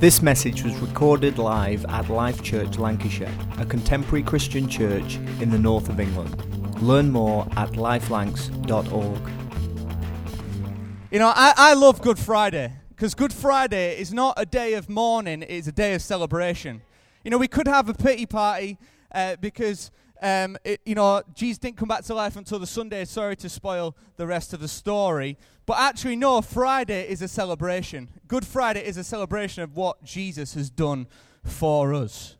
This message was recorded live at Life Church Lancashire, a contemporary Christian church in the north of England. Learn more at lifelancs.org. You know, I, I love Good Friday because Good Friday is not a day of mourning, it's a day of celebration. You know, we could have a pity party uh, because, um, it, you know, Jesus didn't come back to life until the Sunday. Sorry to spoil the rest of the story. But actually, no, Friday is a celebration. Good Friday is a celebration of what Jesus has done for us.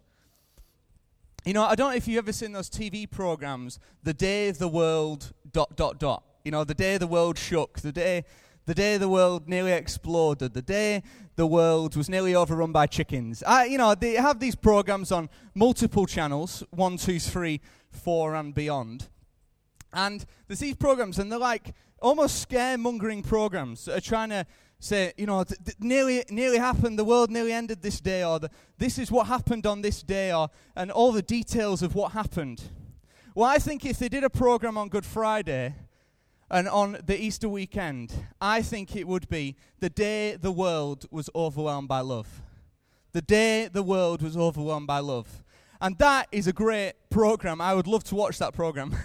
You know, I don't know if you've ever seen those TV programs, The Day the World dot dot dot. You know, the day the world shook, the day the day the world nearly exploded, the day the world was nearly overrun by chickens. I, you know, they have these programs on multiple channels, one, two, three, four, and beyond. And there's these programs, and they're like almost scaremongering programs that are trying to say, you know, th- th- nearly, nearly happened, the world nearly ended this day, or the, this is what happened on this day, or, and all the details of what happened. Well, I think if they did a program on Good Friday and on the Easter weekend, I think it would be the day the world was overwhelmed by love. The day the world was overwhelmed by love. And that is a great program. I would love to watch that program.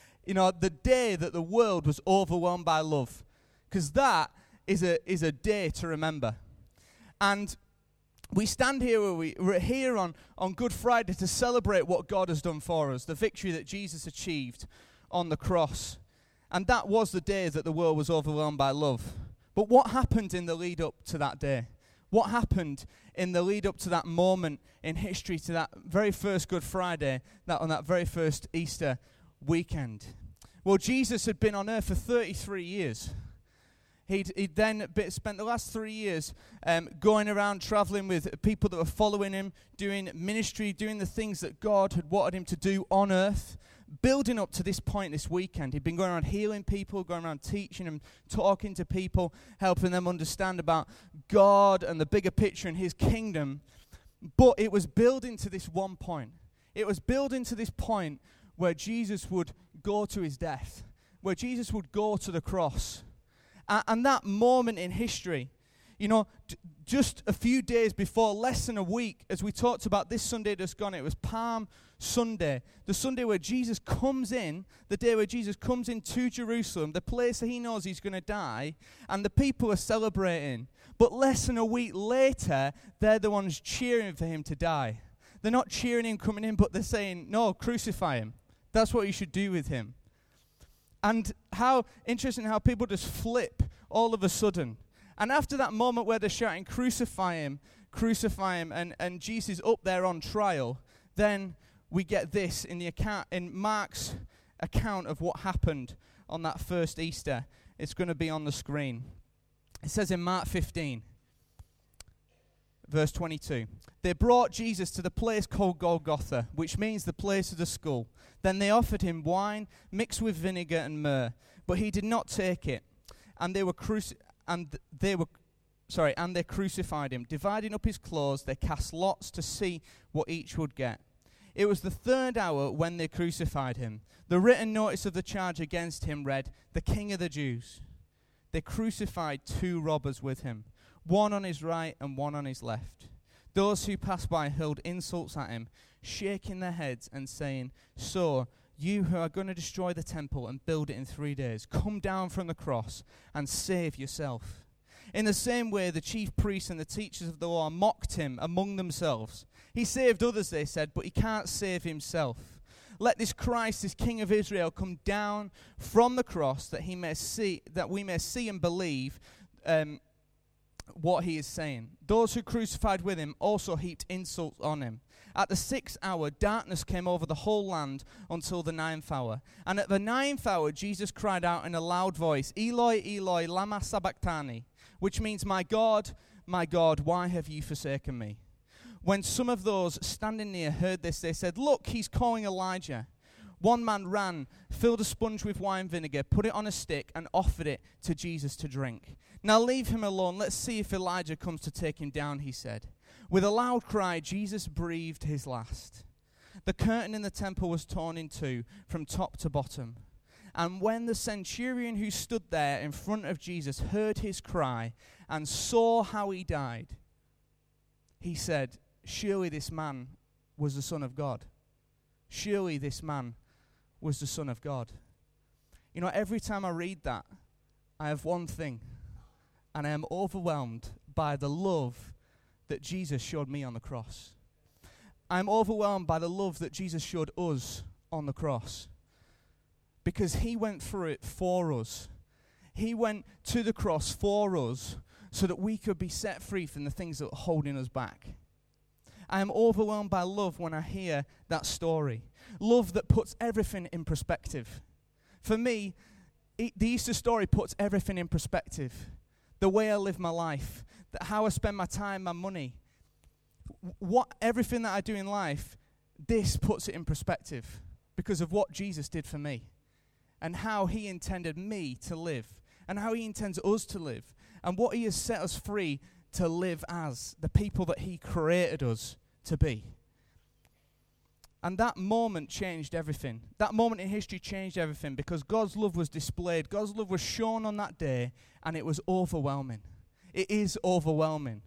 you know, the day that the world was overwhelmed by love. Because that is a, is a day to remember. And we stand here, we, we're here on, on Good Friday to celebrate what God has done for us, the victory that Jesus achieved on the cross. And that was the day that the world was overwhelmed by love. But what happened in the lead up to that day? What happened in the lead up to that moment in history, to that very first Good Friday, that on that very first Easter weekend? Well, Jesus had been on earth for 33 years. He'd, he'd then spent the last three years um, going around traveling with people that were following him, doing ministry, doing the things that God had wanted him to do on earth. Building up to this point this weekend, he'd been going around healing people, going around teaching and talking to people, helping them understand about God and the bigger picture and his kingdom. But it was building to this one point. It was building to this point where Jesus would go to his death, where Jesus would go to the cross and, that moment in history, you know, d- just a few days before, less than a week, as we talked about this Sunday just gone, it was Palm Sunday, the Sunday where Jesus comes in, the day where Jesus comes into Jerusalem, the place that he knows he's going to die, and the people are celebrating. But less than a week later, they're the ones cheering for him to die. They're not cheering him coming in, but they're saying, No, crucify him. That's what you should do with him. And how interesting how people just flip all of a sudden. And after that moment where they're shouting, Crucify him, crucify him, and, and Jesus up there on trial, then we get this in the account in Mark's account of what happened on that first Easter. It's going to be on the screen. It says in Mark 15, verse 22. They brought Jesus to the place called Golgotha, which means the place of the skull. Then they offered him wine mixed with vinegar and myrrh, but he did not take it. And they were cruci- and they were sorry, and they crucified him. Dividing up his clothes, they cast lots to see what each would get. It was the third hour when they crucified him. The written notice of the charge against him read, The King of the Jews. They crucified two robbers with him one on his right and one on his left. Those who passed by hurled insults at him, shaking their heads and saying, So, you who are going to destroy the temple and build it in three days, come down from the cross and save yourself. In the same way, the chief priests and the teachers of the law mocked him among themselves. He saved others, they said, but he can't save himself. Let this Christ, this King of Israel, come down from the cross that he may see, that we may see and believe um, what he is saying. Those who crucified with him also heaped insults on him. At the sixth hour, darkness came over the whole land until the ninth hour. And at the ninth hour, Jesus cried out in a loud voice, Eloi, Eloi, lama sabachthani, which means, My God, my God, why have you forsaken me? When some of those standing near heard this, they said, Look, he's calling Elijah. One man ran, filled a sponge with wine vinegar, put it on a stick, and offered it to Jesus to drink. Now leave him alone. Let's see if Elijah comes to take him down, he said. With a loud cry, Jesus breathed his last. The curtain in the temple was torn in two from top to bottom. And when the centurion who stood there in front of Jesus heard his cry and saw how he died, he said, Surely this man was the Son of God. Surely this man was the Son of God. You know, every time I read that, I have one thing, and I am overwhelmed by the love that Jesus showed me on the cross. I'm overwhelmed by the love that Jesus showed us on the cross because he went through it for us. He went to the cross for us so that we could be set free from the things that are holding us back. I am overwhelmed by love when I hear that story. Love that puts everything in perspective. For me, it, the Easter story puts everything in perspective. The way I live my life, how I spend my time, my money, what everything that I do in life, this puts it in perspective because of what Jesus did for me and how he intended me to live and how he intends us to live and what he has set us free to live as the people that he created us to be. And that moment changed everything. That moment in history changed everything because God's love was displayed. God's love was shown on that day, and it was overwhelming. It is overwhelming.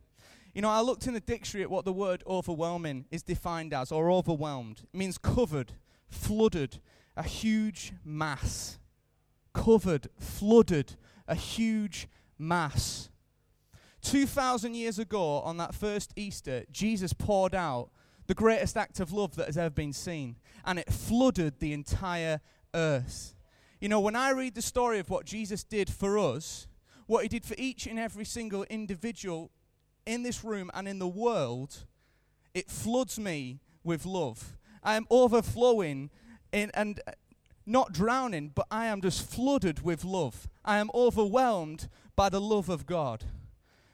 You know, I looked in the dictionary at what the word overwhelming is defined as, or overwhelmed. It means covered, flooded, a huge mass. Covered, flooded, a huge mass. 2,000 years ago, on that first Easter, Jesus poured out the greatest act of love that has ever been seen, and it flooded the entire earth. You know, when I read the story of what Jesus did for us, what he did for each and every single individual in this room and in the world, it floods me with love. I am overflowing in, and uh, not drowning, but I am just flooded with love. I am overwhelmed by the love of God.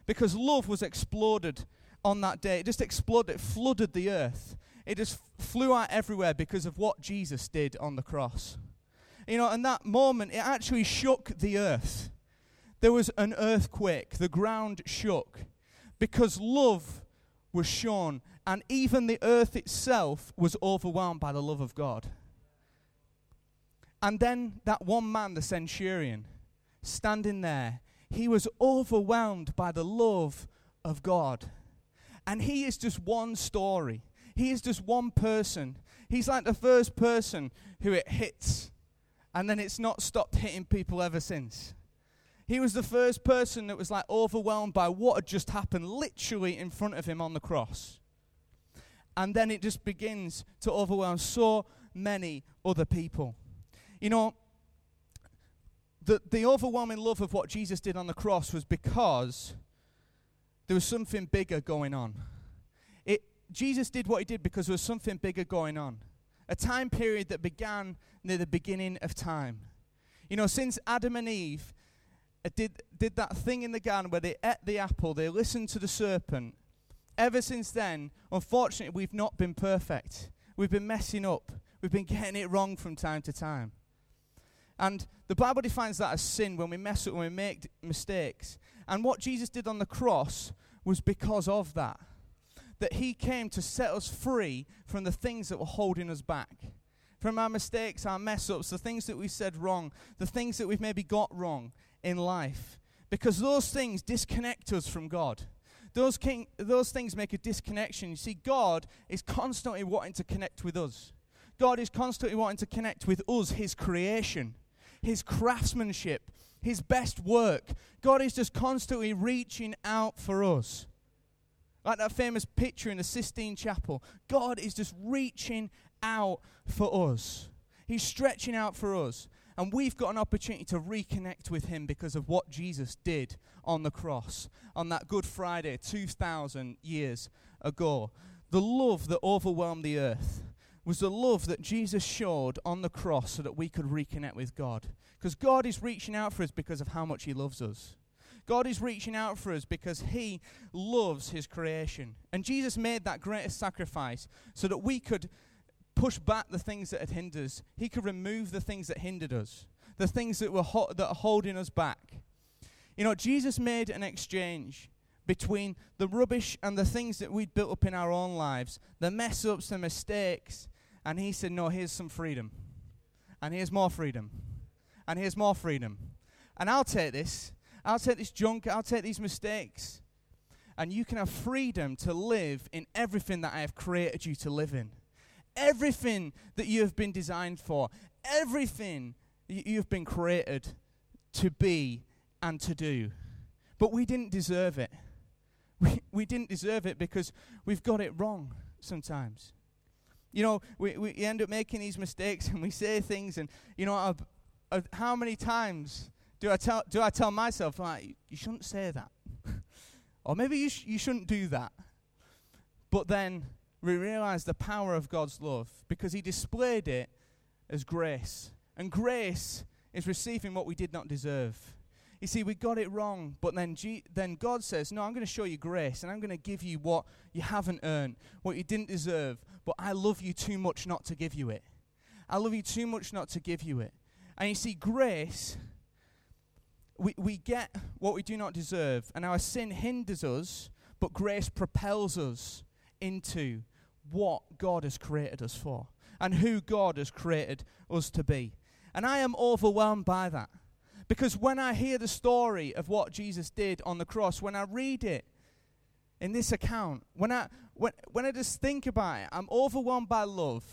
Because love was exploded on that day. It just exploded, it flooded the earth. It just flew out everywhere because of what Jesus did on the cross. You know, in that moment, it actually shook the earth. There was an earthquake, the ground shook because love was shown, and even the earth itself was overwhelmed by the love of God. And then that one man, the centurion, standing there, he was overwhelmed by the love of God. And he is just one story. He is just one person. He's like the first person who it hits, and then it's not stopped hitting people ever since. He was the first person that was like overwhelmed by what had just happened literally in front of him on the cross. And then it just begins to overwhelm so many other people. You know, the, the overwhelming love of what Jesus did on the cross was because there was something bigger going on. It, Jesus did what he did because there was something bigger going on. A time period that began near the beginning of time. You know, since Adam and Eve uh, did, did that thing in the garden where they ate the apple, they listened to the serpent, ever since then, unfortunately, we've not been perfect. We've been messing up. We've been getting it wrong from time to time. And the Bible defines that as sin when we mess up, when we make mistakes. And what Jesus did on the cross was because of that. That he came to set us free from the things that were holding us back. From our mistakes, our mess ups, the things that we said wrong, the things that we've maybe got wrong in life. Because those things disconnect us from God. Those, king, those things make a disconnection. You see, God is constantly wanting to connect with us. God is constantly wanting to connect with us, His creation his craftsmanship, his best work. God is just constantly reaching out for us. Like that famous picture in the Sistine Chapel. God is just reaching out for us. He's stretching out for us. And we've got an opportunity to reconnect with him because of what Jesus did on the cross on that Good Friday 2,000 years ago. The love that overwhelmed the earth was the love that Jesus showed on the cross so that we could reconnect with God. Because God is reaching out for us because of how much He loves us. God is reaching out for us because He loves His creation. And Jesus made that greatest sacrifice so that we could push back the things that had hindered us. He could remove the things that hindered us, the things that were ho- that are holding us back. You know, Jesus made an exchange between the rubbish and the things that we'd built up in our own lives, the mess ups, the mistakes, and he said, No, here's some freedom. And here's more freedom. And here's more freedom. And I'll take this. I'll take this junk. I'll take these mistakes. and you can have freedom to live in everything that I have created you to live in. Everything that you have been designed for, everything you have been created to be and to do. But we didn't deserve it. We, we didn't deserve it because we've got it wrong sometimes. You know, we, we end up making these mistakes and we say things, and, you know, I've, I've, how many times do I tell, do I tell myself, like, you shouldn't say that? or maybe you, sh- you shouldn't do that. But then we realize the power of God's love because He displayed it as grace. And grace is receiving what we did not deserve. You see, we got it wrong, but then, G- then God says, No, I'm going to show you grace, and I'm going to give you what you haven't earned, what you didn't deserve, but I love you too much not to give you it. I love you too much not to give you it. And you see, grace, we, we get what we do not deserve, and our sin hinders us, but grace propels us into what God has created us for and who God has created us to be. And I am overwhelmed by that. Because when I hear the story of what Jesus did on the cross, when I read it in this account, when I, when, when I just think about it, I'm overwhelmed by love.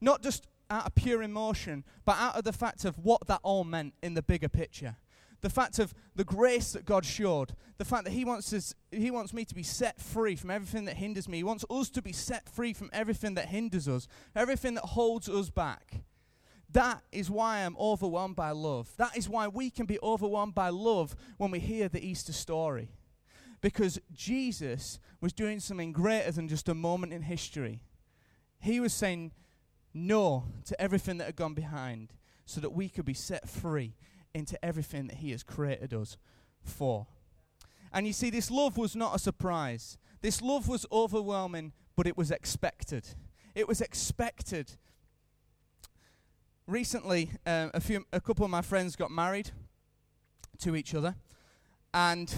Not just out of pure emotion, but out of the fact of what that all meant in the bigger picture. The fact of the grace that God showed, the fact that He wants us, He wants me to be set free from everything that hinders me. He wants us to be set free from everything that hinders us, everything that holds us back. That is why I'm overwhelmed by love. That is why we can be overwhelmed by love when we hear the Easter story. Because Jesus was doing something greater than just a moment in history. He was saying no to everything that had gone behind so that we could be set free into everything that He has created us for. And you see, this love was not a surprise. This love was overwhelming, but it was expected. It was expected recently, um, a few, a couple of my friends got married to each other, and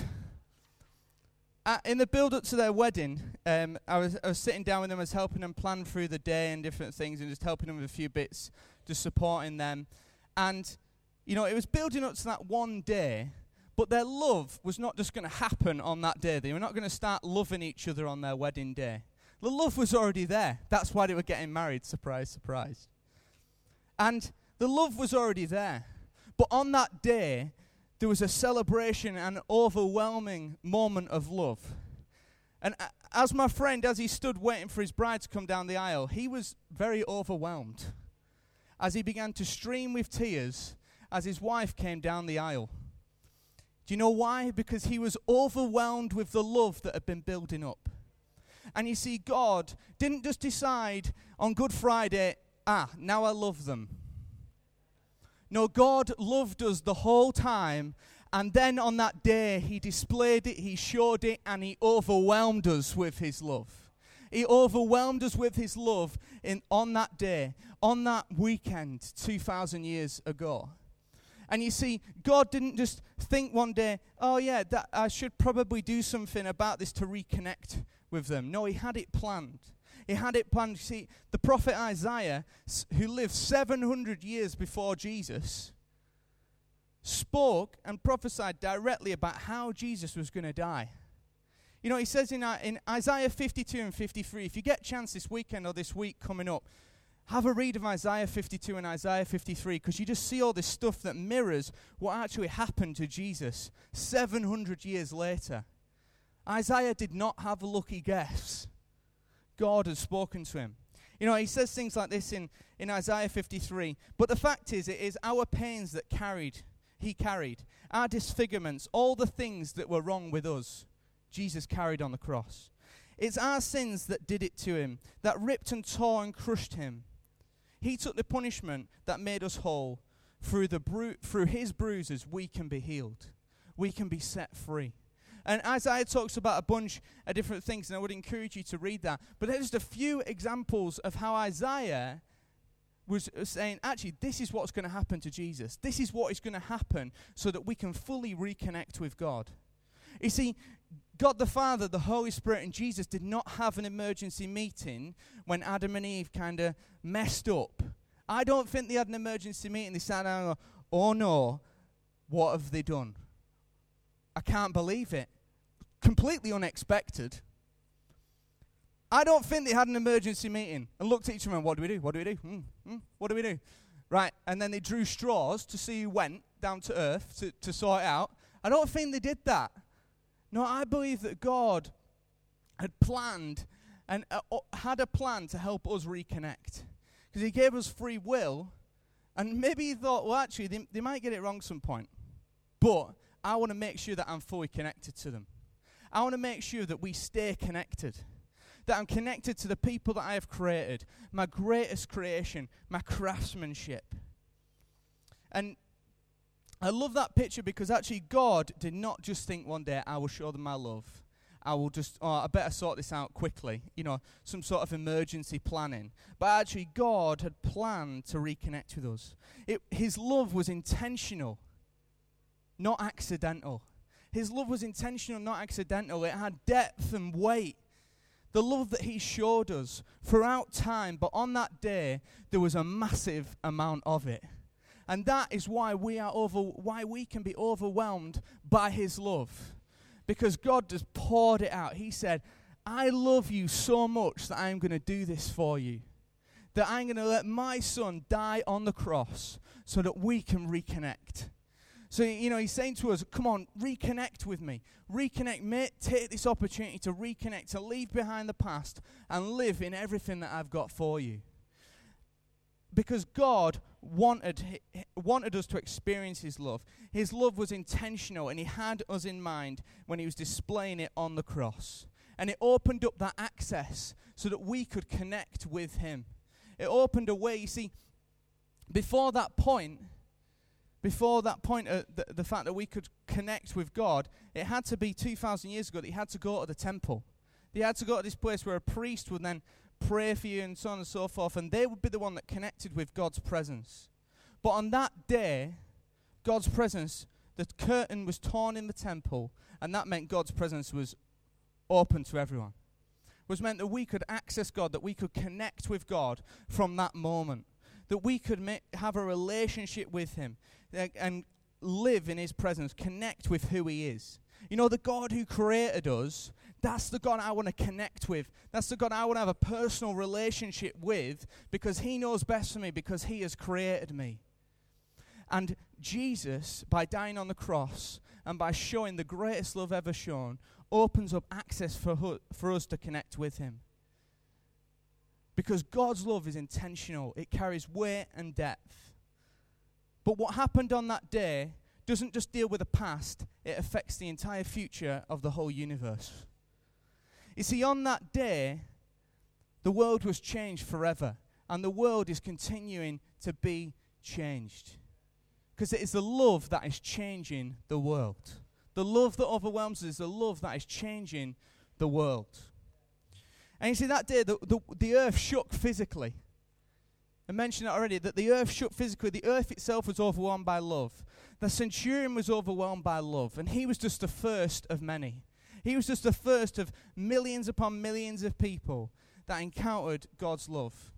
in the build-up to their wedding, um, I was I was sitting down with them, I was helping them plan through the day and different things, and just helping them with a few bits, just supporting them, and you know, it was building up to that one day. But their love was not just going to happen on that day. They were not going to start loving each other on their wedding day. The love was already there. That's why they were getting married. Surprise, surprise. And the love was already there. But on that day, there was a celebration and overwhelming moment of love. And as my friend, as he stood waiting for his bride to come down the aisle, he was very overwhelmed as he began to stream with tears as his wife came down the aisle. Do you know why? Because he was overwhelmed with the love that had been building up. And you see, God didn't just decide on Good Friday, ah, now I love them. No, God loved us the whole time. And then on that day, He displayed it, He showed it, and He overwhelmed us with His love. He overwhelmed us with His love in, on that day, on that weekend 2,000 years ago. And you see, God didn't just think one day, oh, yeah, that I should probably do something about this to reconnect with them. No, He had it planned. He had it planned. See, the prophet Isaiah, who lived 700 years before Jesus, spoke and prophesied directly about how Jesus was going to die. You know, he says in, uh, in Isaiah 52 and 53, if you get a chance this weekend or this week coming up, have a read of Isaiah 52 and Isaiah 53 because you just see all this stuff that mirrors what actually happened to Jesus 700 years later. Isaiah did not have a lucky guess. God has spoken to him. You know, he says things like this in, in Isaiah 53. But the fact is, it is our pains that carried, he carried, our disfigurements, all the things that were wrong with us, Jesus carried on the cross. It's our sins that did it to him, that ripped and tore and crushed him. He took the punishment that made us whole. Through, the bru- through his bruises, we can be healed. We can be set free. And Isaiah talks about a bunch of different things, and I would encourage you to read that. But there's just a few examples of how Isaiah was saying, actually, this is what's going to happen to Jesus. This is what is going to happen so that we can fully reconnect with God. You see, God the Father, the Holy Spirit, and Jesus did not have an emergency meeting when Adam and Eve kind of messed up. I don't think they had an emergency meeting. They sat down and go, oh no, what have they done? I can't believe it completely unexpected. I don't think they had an emergency meeting and looked at each other and what do we do? What do we do? Hmm, hmm, what do we do? Right, and then they drew straws to see who went down to earth to, to sort it out. I don't think they did that. No, I believe that God had planned and uh, had a plan to help us reconnect. Because He gave us free will, and maybe He thought, well, actually, they, they might get it wrong some point. But I want to make sure that I'm fully connected to them. I want to make sure that we stay connected that I'm connected to the people that I have created, my greatest creation, my craftsmanship. And I love that picture because actually God did not just think one day, I will show them my love. I will just, oh, I better sort this out quickly, you know, some sort of emergency planning. But actually, God had planned to reconnect with us. It, his love was intentional, not accidental. His love was intentional, not accidental. It had depth and weight the love that he showed us throughout time, but on that day, there was a massive amount of it. And that is why we are over why we can be overwhelmed by his love. Because God just poured it out. He said, I love you so much that I'm going to do this for you. That I'm going to let my son die on the cross so that we can reconnect. So, you know, he's saying to us, come on, reconnect with me. Reconnect, mate. Take this opportunity to reconnect, to leave behind the past and live in everything that I've got for you. Because God wanted, wanted us to experience his love. His love was intentional, and he had us in mind when he was displaying it on the cross. And it opened up that access so that we could connect with him. It opened a way. You see, before that point, before that point, uh, the, the fact that we could connect with God, it had to be 2,000 years ago that he had to go to the temple. He had to go to this place where a priest would then pray for you and so on and so forth, and they would be the one that connected with God's presence. But on that day, God's presence, the curtain was torn in the temple, and that meant God's presence was open to everyone. It was meant that we could access God, that we could connect with God from that moment, that we could ma- have a relationship with Him and live in His presence, connect with who He is. You know, the God who created us, that's the God I want to connect with. That's the God I want to have a personal relationship with because He knows best for me, because He has created me. And Jesus, by dying on the cross and by showing the greatest love ever shown, opens up access for, for us to connect with Him. Because God's love is intentional, it carries weight and depth. But what happened on that day doesn't just deal with the past, it affects the entire future of the whole universe. You see, on that day, the world was changed forever, and the world is continuing to be changed. Because it is the love that is changing the world. The love that overwhelms us is the love that is changing the world. And you see, that day, the, the, the earth shook physically. I mentioned it already that the earth shook physically. The earth itself was overwhelmed by love. The centurion was overwhelmed by love, and he was just the first of many. He was just the first of millions upon millions of people that encountered God's love.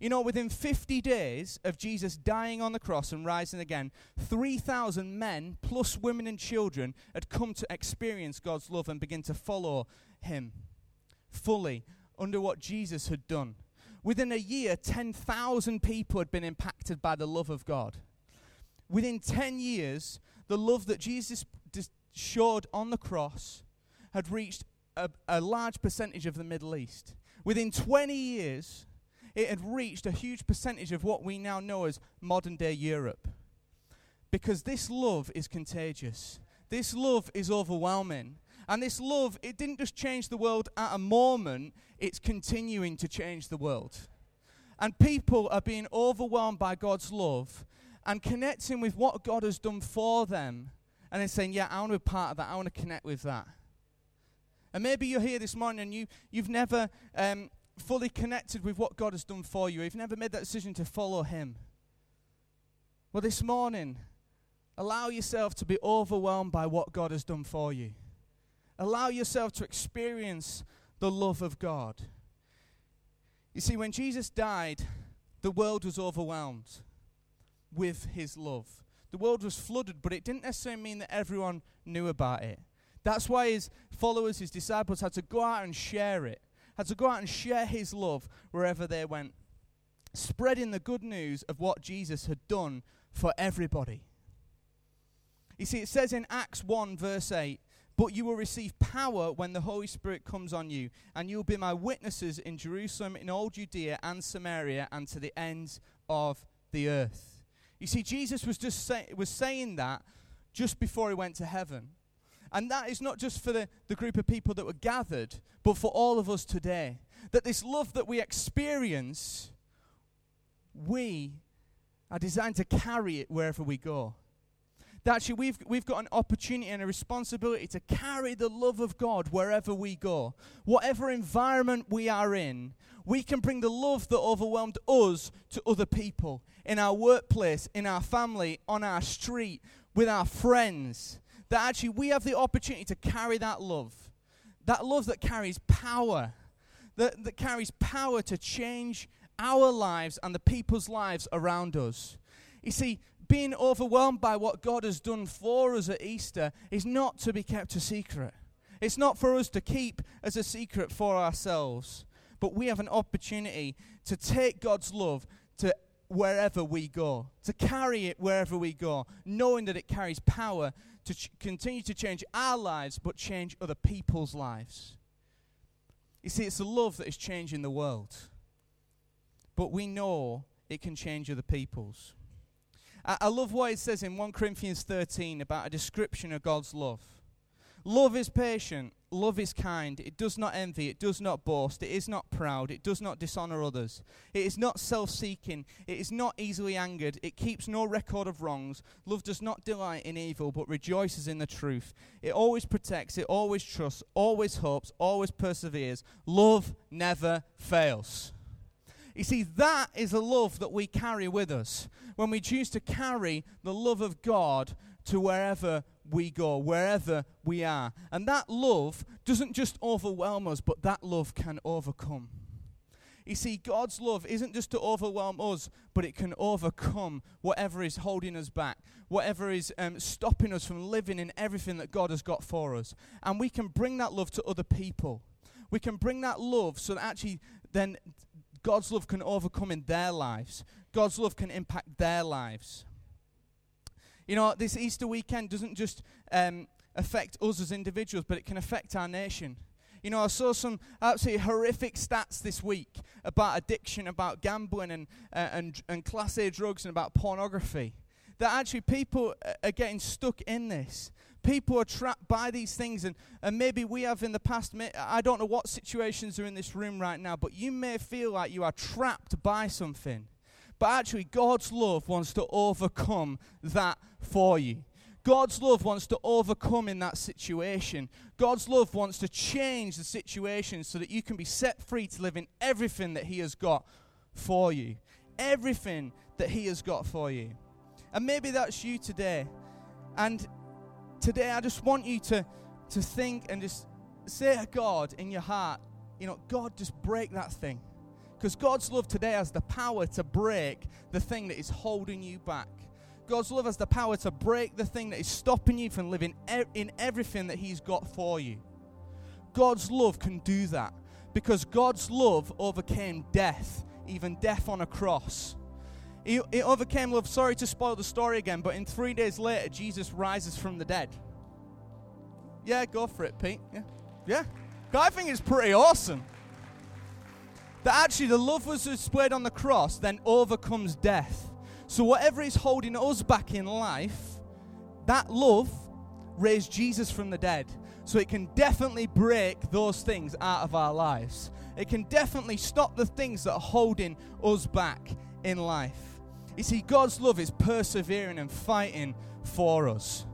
You know, within 50 days of Jesus dying on the cross and rising again, 3,000 men, plus women and children, had come to experience God's love and begin to follow him fully under what Jesus had done. Within a year, 10,000 people had been impacted by the love of God. Within 10 years, the love that Jesus showed on the cross had reached a, a large percentage of the Middle East. Within 20 years, it had reached a huge percentage of what we now know as modern day Europe. Because this love is contagious. This love is overwhelming. And this love, it didn't just change the world at a moment, it's continuing to change the world. And people are being overwhelmed by God's love and connecting with what God has done for them. And then saying, Yeah, I want to be part of that. I want to connect with that. And maybe you're here this morning and you, you've never um, fully connected with what God has done for you. You've never made that decision to follow Him. Well, this morning, allow yourself to be overwhelmed by what God has done for you. Allow yourself to experience the love of God. You see, when Jesus died, the world was overwhelmed with his love. The world was flooded, but it didn't necessarily mean that everyone knew about it. That's why his followers, his disciples, had to go out and share it, had to go out and share his love wherever they went, spreading the good news of what Jesus had done for everybody. You see, it says in Acts 1, verse 8, but you will receive power when the Holy Spirit comes on you, and you will be my witnesses in Jerusalem, in all Judea and Samaria, and to the ends of the earth. You see, Jesus was just say, was saying that just before he went to heaven. And that is not just for the, the group of people that were gathered, but for all of us today. That this love that we experience, we are designed to carry it wherever we go that actually we've, we've got an opportunity and a responsibility to carry the love of God wherever we go. Whatever environment we are in, we can bring the love that overwhelmed us to other people in our workplace, in our family, on our street, with our friends. That actually we have the opportunity to carry that love. That love that carries power, that, that carries power to change our lives and the people's lives around us. You see, being overwhelmed by what God has done for us at Easter is not to be kept a secret. It's not for us to keep as a secret for ourselves, but we have an opportunity to take God's love to wherever we go, to carry it wherever we go, knowing that it carries power to ch- continue to change our lives, but change other people's lives. You see, it's the love that is changing the world, but we know it can change other people's. I, I love what it says in 1 Corinthians 13 about a description of God's love. Love is patient. Love is kind. It does not envy. It does not boast. It is not proud. It does not dishonor others. It is not self seeking. It is not easily angered. It keeps no record of wrongs. Love does not delight in evil, but rejoices in the truth. It always protects. It always trusts. Always hopes. Always perseveres. Love never fails. You see, that is a love that we carry with us when we choose to carry the love of God to wherever we go, wherever we are. And that love doesn't just overwhelm us, but that love can overcome. You see, God's love isn't just to overwhelm us, but it can overcome whatever is holding us back, whatever is um, stopping us from living in everything that God has got for us. And we can bring that love to other people. We can bring that love so that actually then God's love can overcome in their lives. God's love can impact their lives. You know, this Easter weekend doesn't just um, affect us as individuals, but it can affect our nation. You know, I saw some absolutely horrific stats this week about addiction, about gambling, and, uh, and, and Class A drugs, and about pornography. That actually people are getting stuck in this people are trapped by these things, and, and maybe we have in the past. I don't know what situations are in this room right now, but you may feel like you are trapped by something. But actually, God's love wants to overcome that for you. God's love wants to overcome in that situation. God's love wants to change the situation so that you can be set free to live in everything that He has got for you. Everything that He has got for you. And maybe that's you today. And today I just want you to, to think and just say to God in your heart, you know, God, just break that thing. Because God's love today has the power to break the thing that is holding you back. God's love has the power to break the thing that is stopping you from living in everything that He's got for you. God's love can do that because God's love overcame death, even death on a cross. He, he overcame love. Sorry to spoil the story again, but in three days later, Jesus rises from the dead. Yeah, go for it, Pete. Yeah. Yeah. I think it's pretty awesome. That actually the love was displayed on the cross, then overcomes death. So whatever is holding us back in life, that love raised Jesus from the dead. So it can definitely break those things out of our lives. It can definitely stop the things that are holding us back in life. You see, God's love is persevering and fighting for us.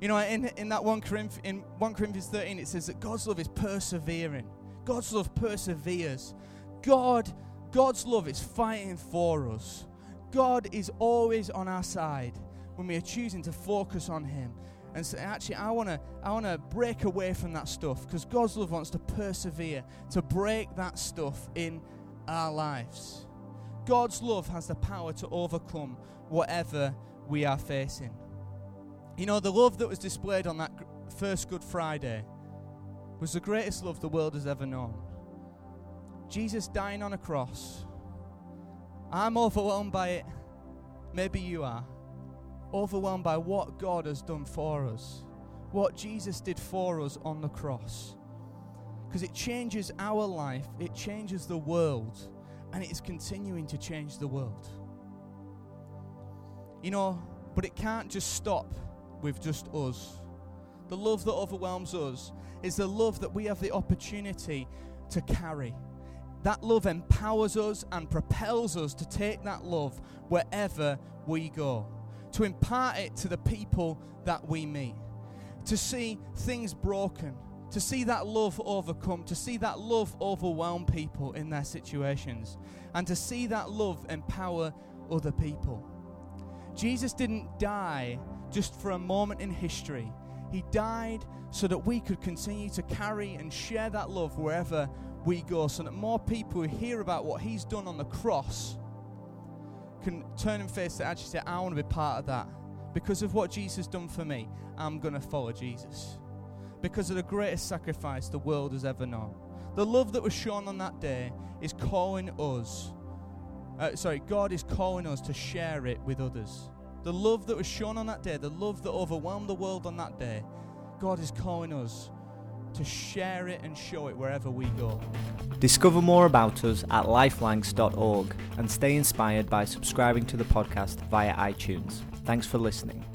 You know, in, in that 1 Corinthians, in 1 Corinthians 13, it says that God's love is persevering. God's love perseveres. God, God's love is fighting for us. God is always on our side when we are choosing to focus on Him. And so actually, I want to I wanna break away from that stuff because God's love wants to persevere, to break that stuff in our lives. God's love has the power to overcome whatever we are facing. You know, the love that was displayed on that first Good Friday was the greatest love the world has ever known. Jesus dying on a cross. I'm overwhelmed by it. Maybe you are. Overwhelmed by what God has done for us, what Jesus did for us on the cross. Because it changes our life, it changes the world, and it is continuing to change the world. You know, but it can't just stop with just us. The love that overwhelms us is the love that we have the opportunity to carry. That love empowers us and propels us to take that love wherever we go, to impart it to the people that we meet, to see things broken, to see that love overcome, to see that love overwhelm people in their situations, and to see that love empower other people. Jesus didn't die just for a moment in history. He died so that we could continue to carry and share that love wherever we go, so that more people who hear about what He's done on the cross can turn and face to actually say, I want to be part of that. Because of what Jesus done for me, I'm going to follow Jesus. Because of the greatest sacrifice the world has ever known. The love that was shown on that day is calling us, uh, sorry, God is calling us to share it with others. The love that was shown on that day, the love that overwhelmed the world on that day, God is calling us to share it and show it wherever we go. Discover more about us at lifelancs.org and stay inspired by subscribing to the podcast via iTunes. Thanks for listening.